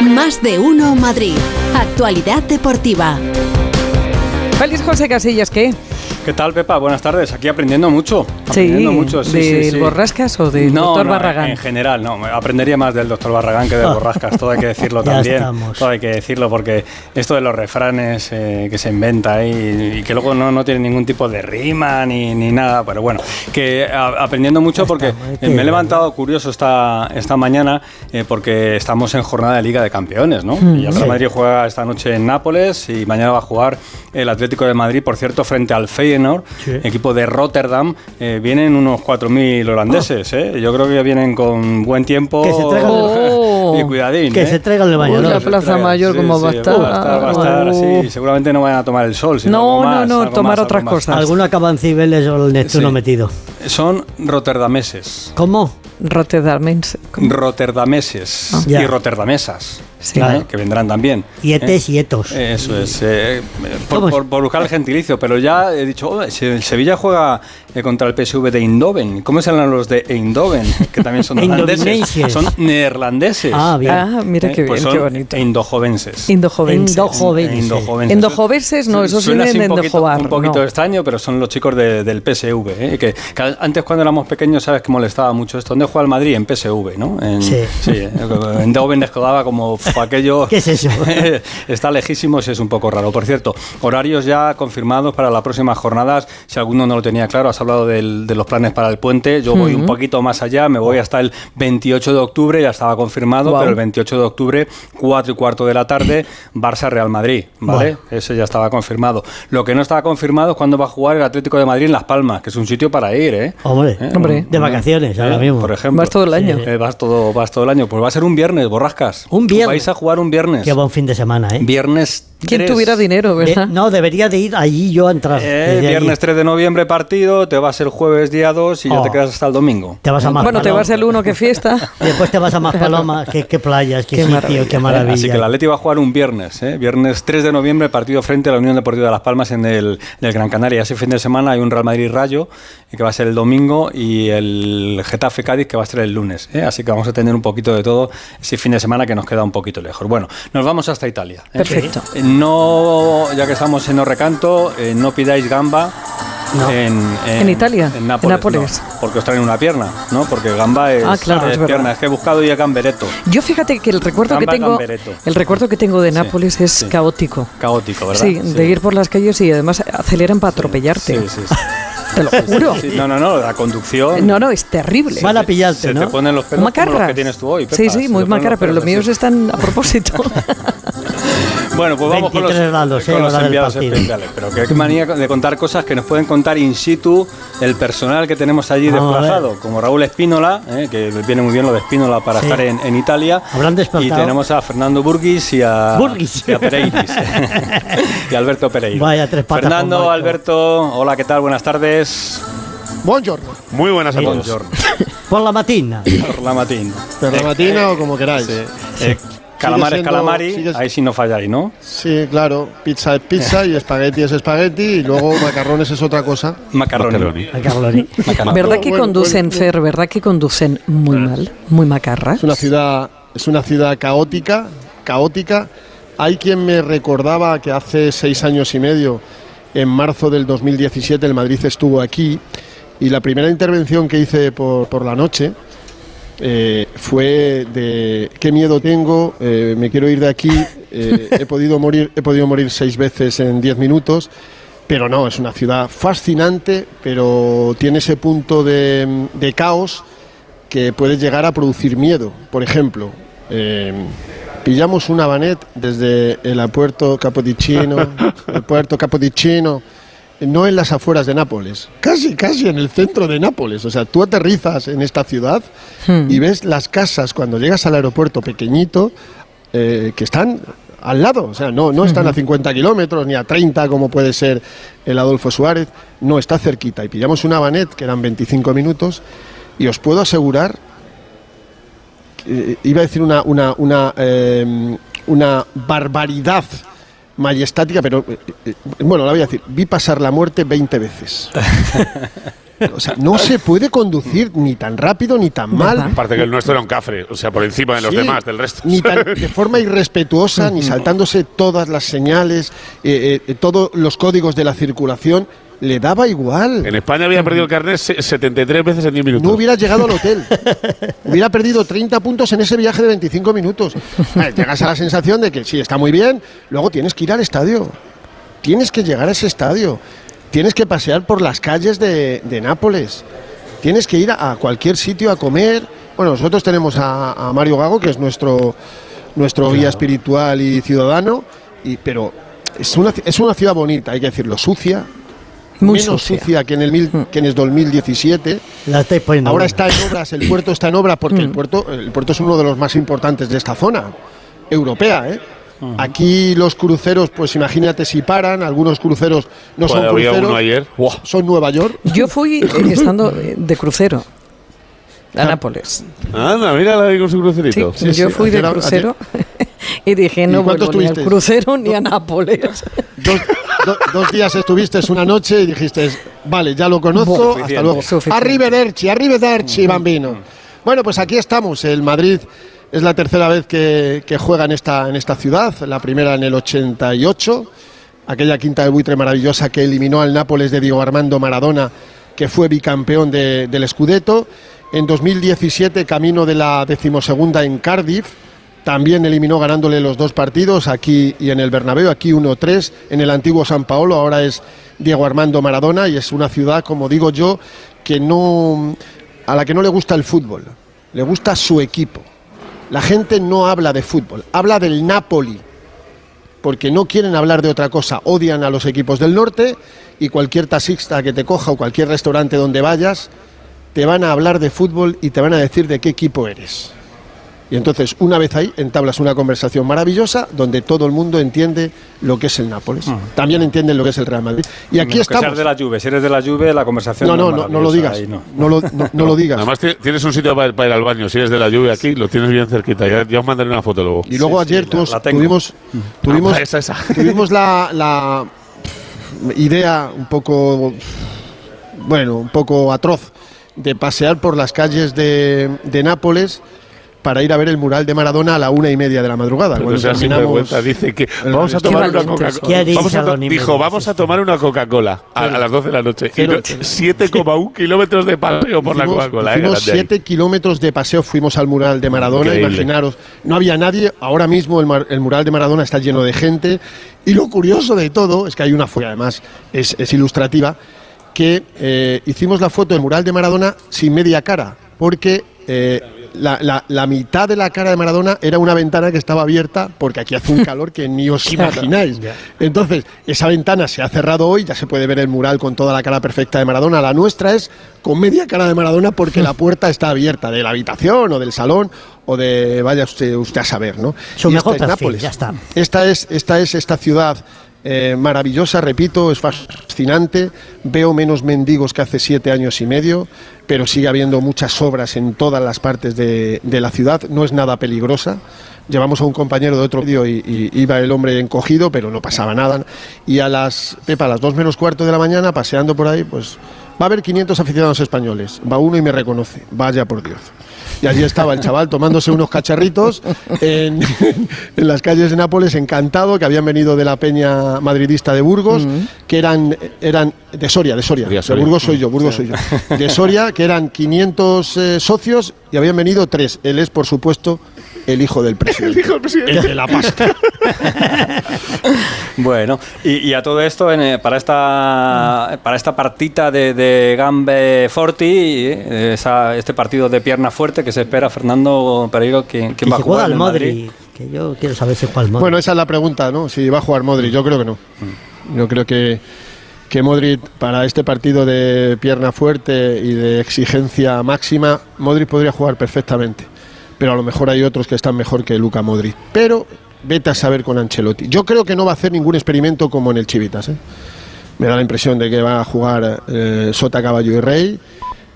Más de uno Madrid. Actualidad deportiva. Feliz José Casillas, ¿qué? ¿Qué tal, Pepa? Buenas tardes. Aquí aprendiendo mucho. Sí, Aprendiendo mucho. Sí, ¿Del sí, sí. Borrascas o del no, doctor no, Barragán? En general, no. Aprendería más del doctor Barragán que del Borrascas. Todo hay que decirlo también. estamos. Todo hay que decirlo porque esto de los refranes eh, que se inventa ahí y que luego no, no tienen ningún tipo de rima ni, ni nada. Pero bueno, que a- aprendiendo mucho porque estamos, eh, me he levantado curioso esta, esta mañana eh, porque estamos en jornada de Liga de Campeones, ¿no? Mm, y el Real Madrid juega esta noche en Nápoles y mañana va a jugar el Atlético de Madrid, por cierto, frente al Feyenoord, Sí. equipo de Rotterdam. Eh, vienen unos 4.000 holandeses, ¿eh? Yo creo que vienen con buen tiempo. Que se traigan- Oh. y cuidadín. Que ¿eh? se traigan el Uy, bañador. la Se Plaza Mayor, ¿cómo va a estar? Va a estar, va a estar Oh. Seguramente no vayan a tomar el sol, sino No, no, no, tomar más, otras cosas. Alguno acaba en Cibeles o el Neptuno Sí. metido. Son rotterdameses. ¿Cómo? Rotterdamense. ¿Cómo? Rotterdameses Ah. y rotterdamesas. Que vendrán también. Y etes ¿eh? y etos. Eso es, eh, por, por- por buscar el gentilicio, pero ya he dicho, oh, si el Sevilla juega contra el PSV de Eindhoven. ¿Cómo serán los de Eindhoven? Que también son holandeses. Indovinenses. Son neerlandeses. Ah, bien. Ah, mira Eh, qué pues bien, son qué bonito. Indojovenses. Indojovenses. Indojovenses. Indojovenses. Endojovenses, no, esos Suena vienen así de un poquito, un poquito no. extraño, pero son los chicos de- del PSV. ¿eh? Que, que antes cuando éramos pequeños, sabes que molestaba mucho esto. ¿Dónde juega el Madrid? En PSV, ¿no? En, Sí. eh, Eindhoven descolaba como "Fu, aquello. ¿Qué es eso? Está lejísimo y es un poco raro. Por cierto, horarios ya confirmados para las próximas jornadas. Si alguno no lo tenía claro, has hablado del- de los planes para el puente. Yo voy un poquito más allá, me voy hasta el 28 de octubre, ya estaba confirmado, pero el 28 de octubre, 4 y cuarto de la tarde, Barça-Real Madrid, ¿vale? Ese ya estaba confirmado. Lo que no estaba confirmado es cuándo va a jugar el Atlético de Madrid en Las Palmas, que es un sitio para ir, ¿eh? Hombre, ¿Eh? Hombre. de vacaciones ahora mismo. Por ejemplo. Vas todo el año. Eh, vas, todo, vas todo el año. Pues va a ser un viernes, borrascas. Un viernes. Vais a jugar un viernes. Qué buen fin de semana, ¿eh? Viernes. ¿Quién 3. tuviera dinero, De- verdad? no, debería de ir allí yo a entrar. Eh, desde allí. viernes 3 de noviembre partido, te vas el jueves día 2 y ya Oh. te quedas hasta el domingo. Te vas a más bueno, te vas el uno que fiesta. Y después te vas a más palomas. Qué, qué playas, qué, Qué sitio, maravilla. qué maravilla. Así que el Atleti va a jugar un viernes, ¿eh? viernes 3 de noviembre, partido frente a la Unión Deportiva de Las Palmas en el, en el Gran Canaria. Ese fin de semana hay un Real Madrid Rayo, eh, que va a ser el domingo, y el Getafe Cádiz, que va a ser el lunes. ¿eh? Así que vamos a tener un poquito de todo ese fin de semana que nos queda un poquito lejos. Bueno, nos vamos hasta Italia. ¿eh? Perfecto. Eh, No, ya que estamos en Orrecanto, eh, no pidáis gamba. No. En, ¿En Italia? En Nápoles. ¿En Nápoles? no, porque os traen una pierna, ¿no? Porque gamba es, Ah, claro, es es verdad. pierna. Es que he buscado ya gambereto. Yo fíjate que el recuerdo que tengo, gambereto. el recuerdo que tengo de Sí, Nápoles es sí. caótico. Caótico, ¿verdad? Sí, de ir por las calles y además aceleran para atropellarte. Sí, sí, sí. Te lo juro. Sí, No, no, no, la conducción. No, no, es terrible. Van a pillarte, Se ¿no? te ponen los pelos como los que tienes tú hoy. Pepa, sí, se sí, muy los pero los míos están a propósito. Bueno, pues vamos con los, 23 grados, eh, con los enviados especiales. Pero que qué manía de contar cosas que nos pueden contar in situ el personal que tenemos allí Vamos desplazado, como Raúl Espínola, eh, que viene muy bien lo de Espínola para Sí. estar en, en Italia. Habrán Y tenemos a Fernando Burguis y a, Burguis. y a Pereiris. y a Alberto Pereira. Vaya tres patas Fernando. Alberto, hola, ¿qué tal? Buenas tardes. Buongiorno. Muy buenas a todos. Buongiorno. Por la matina. Por la matina. Per la matina o como queráis. Eh, calamares, siendo- calamari, sigue- ahí sí no falláis, ¿no? Sí, claro. Pizza es pizza y espagueti es espagueti y luego macarrones es otra cosa. Macarroni. A Carloni. ¿Verdad que conducen, bueno, Fer? ¿Verdad que conducen muy mal? Muy macarra. Es una ciudad, es una ciudad caótica, caótica. Hay quien me recordaba que hace seis años y medio, en marzo del 2017, el Madrid estuvo aquí y la primera intervención que hice por, por la noche eh, fue de qué miedo tengo, eh, me quiero ir de aquí, eh, he podido morir, he podido morir seis veces en diez minutos. Pero no, es una ciudad fascinante, pero tiene ese punto de, de caos que puede llegar a producir miedo. Por ejemplo, eh, pillamos una vanet desde el aeropuerto Capodichino, el puerto Capodichino, no en las afueras de Nápoles, casi, casi en el centro de Nápoles. O sea, tú aterrizas en esta ciudad y ves las casas cuando llegas al aeropuerto pequeñito eh, que están al lado, o sea, no, no están a 50 kilómetros ni a 30 como puede ser el Adolfo Suárez, no, está cerquita. Y pillamos una vanet que eran 25 minutos y os puedo asegurar, que, eh, iba a decir una, una, una, eh, una barbaridad majestática, pero eh, eh, bueno, la voy a decir, vi pasar la muerte 20 veces. O sea, no se puede conducir ni tan rápido ni tan mal. Aparte que el nuestro era un cafre, o sea, por encima de los Sí, demás, del resto. Ni tan- de forma irrespetuosa, ni saltándose todas las señales, eh, eh, todos los códigos de la circulación. Le daba igual. En España había perdido el carnet se- 73 veces en 10 minutos. No hubiera llegado al hotel. hubiera perdido 30 puntos en ese viaje de 25 minutos. Eh, Llegas a la sensación de que sí, está muy bien, luego tienes que ir al estadio. Tienes que llegar a ese estadio. Tienes que pasear por las calles de, de Nápoles. Tienes que ir a, a cualquier sitio a comer. Bueno, nosotros tenemos a, a Mario Gago, que es nuestro, nuestro guía espiritual y ciudadano, y, pero es una, es una ciudad bonita, hay que decirlo, sucia. Muy menos sucia. sucia, que en el mil- que en el 2017. La estáis poniendo Ahora buena. está en obras, el puerto está en obra porque el puerto, el puerto es uno de los más importantes de esta zona europea. ¿eh? Aquí los cruceros, pues imagínate si paran, algunos cruceros no son había cruceros, uno ayer. ¡Buah! son Nueva York. Yo fui eh, estando eh, de crucero a Nápoles. Anda, mírala ahí con su crucerito. Sí, yo sí, fui de ayer- crucero y dije, no cuánto vuelvo ni al crucero ni a Nápoles. Dos, do- dos días estuviste una noche y dijiste, vale, ya lo conozco, Buah, hasta luego. Suficiente. Arrivederci, arrivederci, bambino. Bueno, pues aquí estamos, el Madrid es la tercera vez que, juega en esta, en esta ciudad, la primera en el 88, aquella quinta de buitre maravillosa que eliminó al Nápoles de Diego Armando Maradona, que fue bicampeón de- del Scudetto. En 2017, camino de la decimosegunda en Cardiff, también eliminó ganándole los dos partidos aquí y en el Bernabéu, aquí 1-3, en el antiguo San Paolo, ahora es Diego Armando Maradona y es una ciudad, como digo yo, que no a la que no le gusta el fútbol, le gusta su equipo. La gente no habla de fútbol, habla del Napoli, porque no quieren hablar de otra cosa, odian a los equipos del norte y cualquier taxista que te coja o cualquier restaurante donde vayas, te van a hablar de fútbol y te van a decir de qué equipo eres. Y entonces, una vez ahí, entablas una conversación maravillosa donde todo el mundo entiende lo que es el Nápoles. También entienden lo que es el Real Madrid. Y aquí Menos que estamos. seas de la Juve. Si eres de la Juve, la conversación No, no, es no, no lo digas. ahí no. No lo, no- no lo digas. Además ti- tienes un sitio para, para ir al baño. Si eres de la lluvia aquí, lo tienes bien cerquita. Ya, ya os mandaré una foto luego. Y luego Sí, sí, ayer la- tuvimos, tuvimos, Ah, esa, esa. tuvimos la, la idea un poco, bueno, un poco atroz de pasear por las calles de, de Nápoles para ir a ver el mural de Maradona a la una y media de la madrugada. Pero Cuando terminamos- dice que vamos a tomar una. Coca-Cola. Dijo, vamos a tomar una Coca-Cola a, a las 12 de la noche. Y Cero. no- 7,1 kilómetros de paseo por la Coca-Cola. eh, hicimos grande ahí. siete kilómetros de paseo, fuimos al mural de Maradona, Increíble. imaginaros, no había nadie, ahora mismo el, mar- el mural de Maradona está lleno de gente y lo curioso de todo es que hay una foto, además es, es ilustrativa, que eh, hicimos la foto del mural de Maradona sin media cara, porque eh, la, la- la mitad de la cara de Maradona era una ventana que estaba abierta, porque aquí hace un calor que ni os imagináis. Entonces, esa ventana se ha cerrado hoy, ya se puede ver el mural con toda la cara perfecta de Maradona. La nuestra es con media cara de Maradona porque la puerta está abierta de la habitación o del salón o de vaya usted, usted a saber, ¿no? Su mejor perfil, Nápoles. ya está. Esta es, esta es esta ciudad eh, maravillosa, repito, es fascinante. Veo menos mendigos que hace siete años y medio, pero sigue habiendo muchas obras en todas las partes de, la ciudad. No es nada peligrosa. Llevamos a un compañero de otro medio y, y iba el hombre encogido, pero no pasaba nada. Y a las, Pepa, a las dos menos cuarto de la mañana, paseando por ahí, pues va a haber 500 aficionados españoles. Va uno y me reconoce. Vaya por Dios. Y allí estaba el chaval tomándose unos cacharritos en, en las calles de Nápoles, encantado, que habían venido de la peña madridista de Burgos, que eran, eran de Soria, de Soria. Soria, De. Burgos soy yo, Burgos soy yo. De Soria, que eran 500 eh, socios y habían venido tres. Él es, por supuesto, el hijo del presidente. El de la pasta. Bueno, y, y a todo esto, en, eh, para esta para esta partita de, de Gambe Forti, eh, esa- este partido de pierna fuerte que se espera, Fernando Pereiro, ¿quién, va a si jugar al el Madrid? Que yo quiero saber si juega al Modri. Bueno, esa es la pregunta, ¿no? Si va a jugar Modric, yo creo que no. Yo creo que, que Modric para este partido de pierna fuerte y de exigencia máxima, Modric podría jugar perfectamente. Pero a lo mejor hay otros que están mejor que Luca Modric. Pero vete a saber con Ancelotti. Yo creo que no va a hacer ningún experimento como en el Chivitas. ¿eh? Me da la impresión de que va a jugar eh, Sota, Caballo y Rey.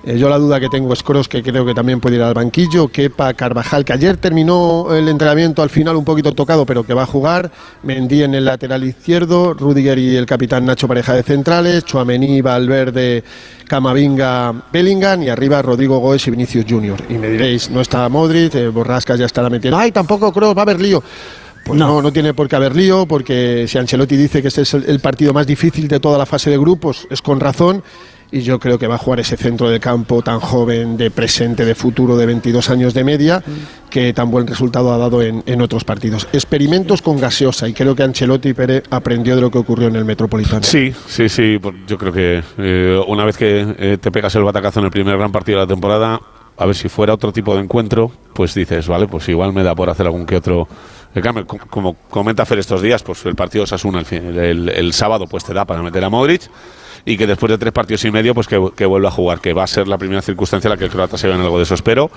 Eh, yo la duda que tengo es Cross, que creo que también puede ir al banquillo. Kepa, Carvajal, que ayer terminó el entrenamiento al final un poquito tocado, pero que va a jugar. Mendy en el lateral izquierdo. Rudiger y el capitán Nacho pareja de centrales. Chuamení, Valverde, Camavinga, Bellingham. Y arriba Rodrigo Goes y Vinicius Junior. Y me diréis, no está Modric, eh, Borrasca ya estará metiendo. ¡Ay, tampoco Cross! Va a haber lío. Pues no. no, tiene por qué haber lío, porque si Ancelotti dice que este es el, el partido más difícil de toda la fase de grupos, es con razón y yo creo que va a jugar ese centro del campo tan joven, de presente, de futuro, de 22 años de media, que tan buen resultado ha dado en, en otros partidos. Experimentos con gaseosa y creo que Ancelotti Pérez aprendió de lo que ocurrió en el Metropolitano. Sí, sí, sí. Yo creo que eh, una vez que eh, te pegas el batacazo en el primer gran partido de la temporada, a ver si fuera otro tipo de encuentro, pues dices, vale, pues igual me da por hacer algún que otro. Com- Como comenta Fer estos días, pues el partido de Osasuna el, el, el sábado pues te da para meter a Modric y que después de tres partidos y medio pues que, que vuelva a jugar, que va a ser la primera circunstancia en la que el croata se gane algo de eso. Espero,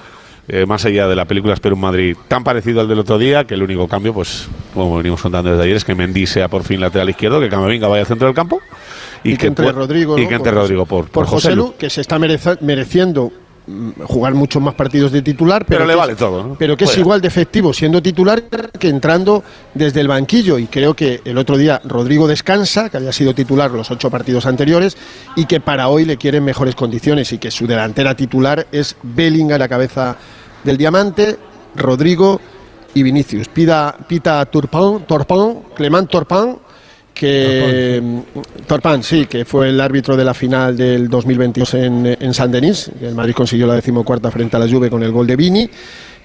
eh, más allá de la película, espero un Madrid tan parecido al del otro día, que el único cambio, pues como venimos contando desde ayer, es que Mendy sea por fin lateral izquierdo, que Camavinga vaya al centro del campo y, que, entre Rodrigo, y ¿no? que entre Por- Rodrigo por, por José Lu, que se está mereciendo jugar muchos más partidos de titular, pero, Pero le vale es- todo, ¿no? Pero que es igual de efectivo siendo titular que entrando desde el banquillo. Y creo que el otro día Rodrigo descansa, que había sido titular los ocho partidos anteriores, y que para hoy le quieren mejores condiciones y que su delantera titular es Bellingham a la cabeza del diamante, Rodrigo y Vinicius. Pida, pita Turpin, Torpin, Clement Torpin, que Torpin, sí, que fue el árbitro de la final del 2022 en, en San Denis, el Madrid consiguió la decimocuarta frente a la Juve con el gol de Vini,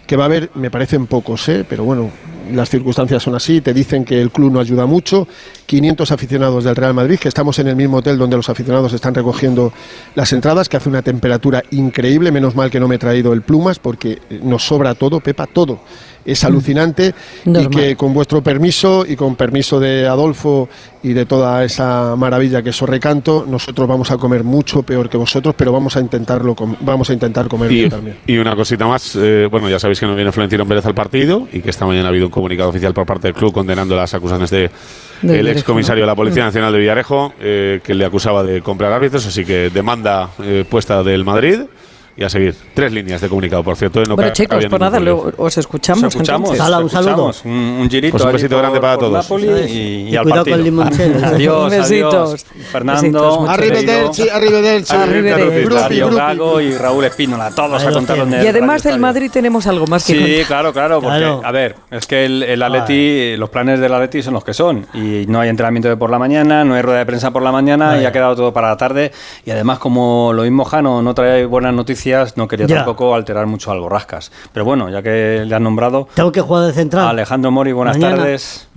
que va a haber, me parecen pocos, ¿eh? pero bueno, las circunstancias son así, te dicen que el club no ayuda mucho, 500 aficionados del Real Madrid, que estamos en el mismo hotel donde los aficionados están recogiendo las entradas, que hace una temperatura increíble, menos mal que no me he traído el plumas, porque nos sobra todo, Pepa, todo. Es alucinante y que con vuestro permiso y con permiso de Adolfo y de toda esa maravilla que es Recanto, nosotros vamos a comer mucho peor que vosotros, pero vamos a intentarlo, com- vamos a intentar comer Y, bien también. y una cosita más, eh, bueno, ya sabéis que no viene Florentino Pérez al partido y que esta mañana ha habido un comunicado oficial por parte del club condenando las acusaciones de De el Villarejo, ex comisario de la. Policía Mm. Nacional de Villarejo, eh, que le acusaba de comprar árbitros, así que demanda eh, puesta del Madrid y a seguir. Tres líneas de comunicado, por cierto. eh, no Bueno, chicos, cabía pues nada, luego os escuchamos. Os escuchamos, un saludo. Un, un girito Pues un besito por- grande para por todos. Napoli y, Y y al cuidado partido. con el limonchelo. adiós, Besitos. adiós. Fernando, Arrivederci, arrivederci. Arrivederci. Mario. Gago y Raúl Espínola, todos a tiene. el Y además del. Madrid tenemos algo más que Sí, contar. claro, claro, porque, a ver, es que el, el Atleti, los planes del Atleti son los que son, y no hay entrenamiento de por la mañana, no hay rueda de prensa por la mañana, y ha quedado todo para la tarde, y además como lo mismo Jano no trae buenas noticias, no quería Ya. tampoco alterar mucho al Borrascas. Pero bueno, ya que le han nombrado, Tengo que jugar de central. Alejandro Mori, buenas Mañana. tardes.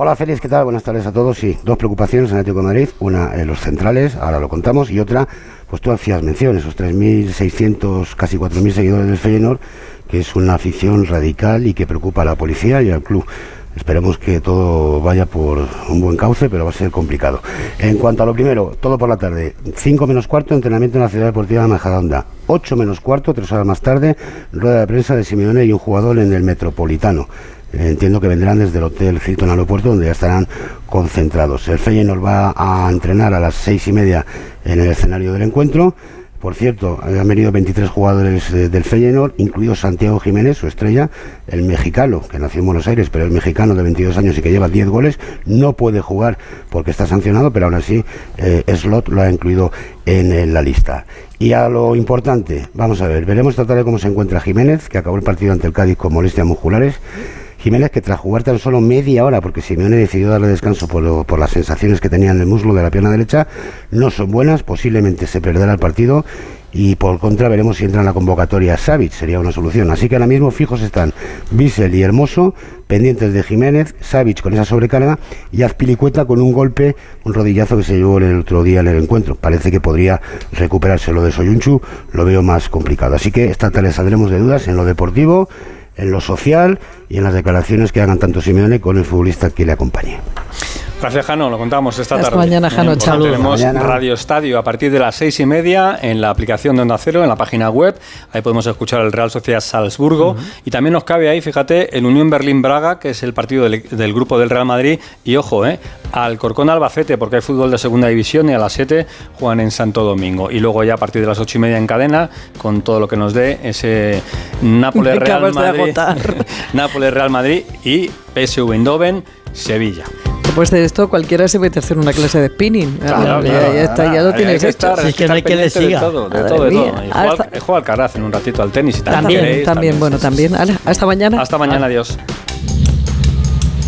Hola Félix, ¿qué tal? Buenas tardes a todos. Sí, dos preocupaciones en Atlético de Madrid. Una, eh, los centrales, ahora lo contamos, y otra, pues tú hacías mención, esos 3.600, casi 4.000 seguidores del Feyenoord, que es una afición radical y que preocupa a la policía y al club. Esperemos que todo vaya por un buen cauce, pero va a ser complicado. En cuanto a lo primero, todo por la tarde. 5 menos cuarto, entrenamiento en la Ciudad Deportiva de Majadahonda. 8 menos cuarto, tres horas más tarde, rueda de prensa de Simeone y un jugador en el Metropolitano. Eh, Entiendo que vendrán desde el Hotel Hilton Aeropuerto, donde ya estarán concentrados. El Feyenoord va a entrenar a las seis y media en el escenario del encuentro. Por cierto, han venido 23 jugadores del Feyenoord, incluido Santiago Jiménez, su estrella, el mexicano, que nació en Buenos Aires, pero el mexicano de 22 años y que lleva 10 goles, no puede jugar porque está sancionado, pero aún así eh, Slot lo ha incluido en, eh, la lista. Y a lo importante, vamos a ver, veremos esta tarde cómo se encuentra Jiménez, que acabó el partido ante el Cádiz con molestias musculares. Jiménez que tras jugar tan solo media hora, porque Simeone decidió darle descanso por, lo- por las sensaciones que tenía en el muslo de la pierna derecha, no son buenas, posiblemente se perderá el partido y por contra veremos si entra en la convocatoria Savic, sería una solución. Así que ahora mismo fijos están Bissell y Hermoso, pendientes de Jiménez, Savic con esa sobrecarga y Azpilicueta con un golpe, un rodillazo que se llevó el otro día en el encuentro. Parece que podría recuperarse lo de Soyunchu, lo veo más complicado. Así que esta tarde saldremos de dudas en lo deportivo, en lo social y en las declaraciones que hagan tanto Simeone con el futbolista que le acompañe. Gracias, Jano. Lo contamos esta Hasta tarde. mañana, Jano. Chao. Tenemos Mañana. Radio Estadio a partir de las seis y media en la aplicación de Onda Cero, en la página web. Ahí podemos escuchar el Real Sociedad Salzburgo. Y también nos cabe ahí, fíjate, el Unión Berlín-Braga, que es el partido del, del grupo del Real Madrid. Y ojo, eh, Alcorcón Albacete, porque hay fútbol de segunda división y a las 7 juegan en Santo Domingo. Y luego ya a partir de las ocho y media en cadena, con todo lo que nos dé ese Nápoles Me Real acabas de Madrid. agotar. Nápoles Real Madrid y PSV Eindhoven Sevilla. Después de esto, cualquiera se a hacer una clase de spinning. Claro, ya, claro. ya está, ya lo tienes hay que hecho. estar, Si es que no hay que le pendiente de siga. todo, de todo, de todo. Y juega Alcaraz en un ratito al tenis y tal. También, ¿Queréis? también, bueno, también. Hasta mañana. Hasta mañana, adiós.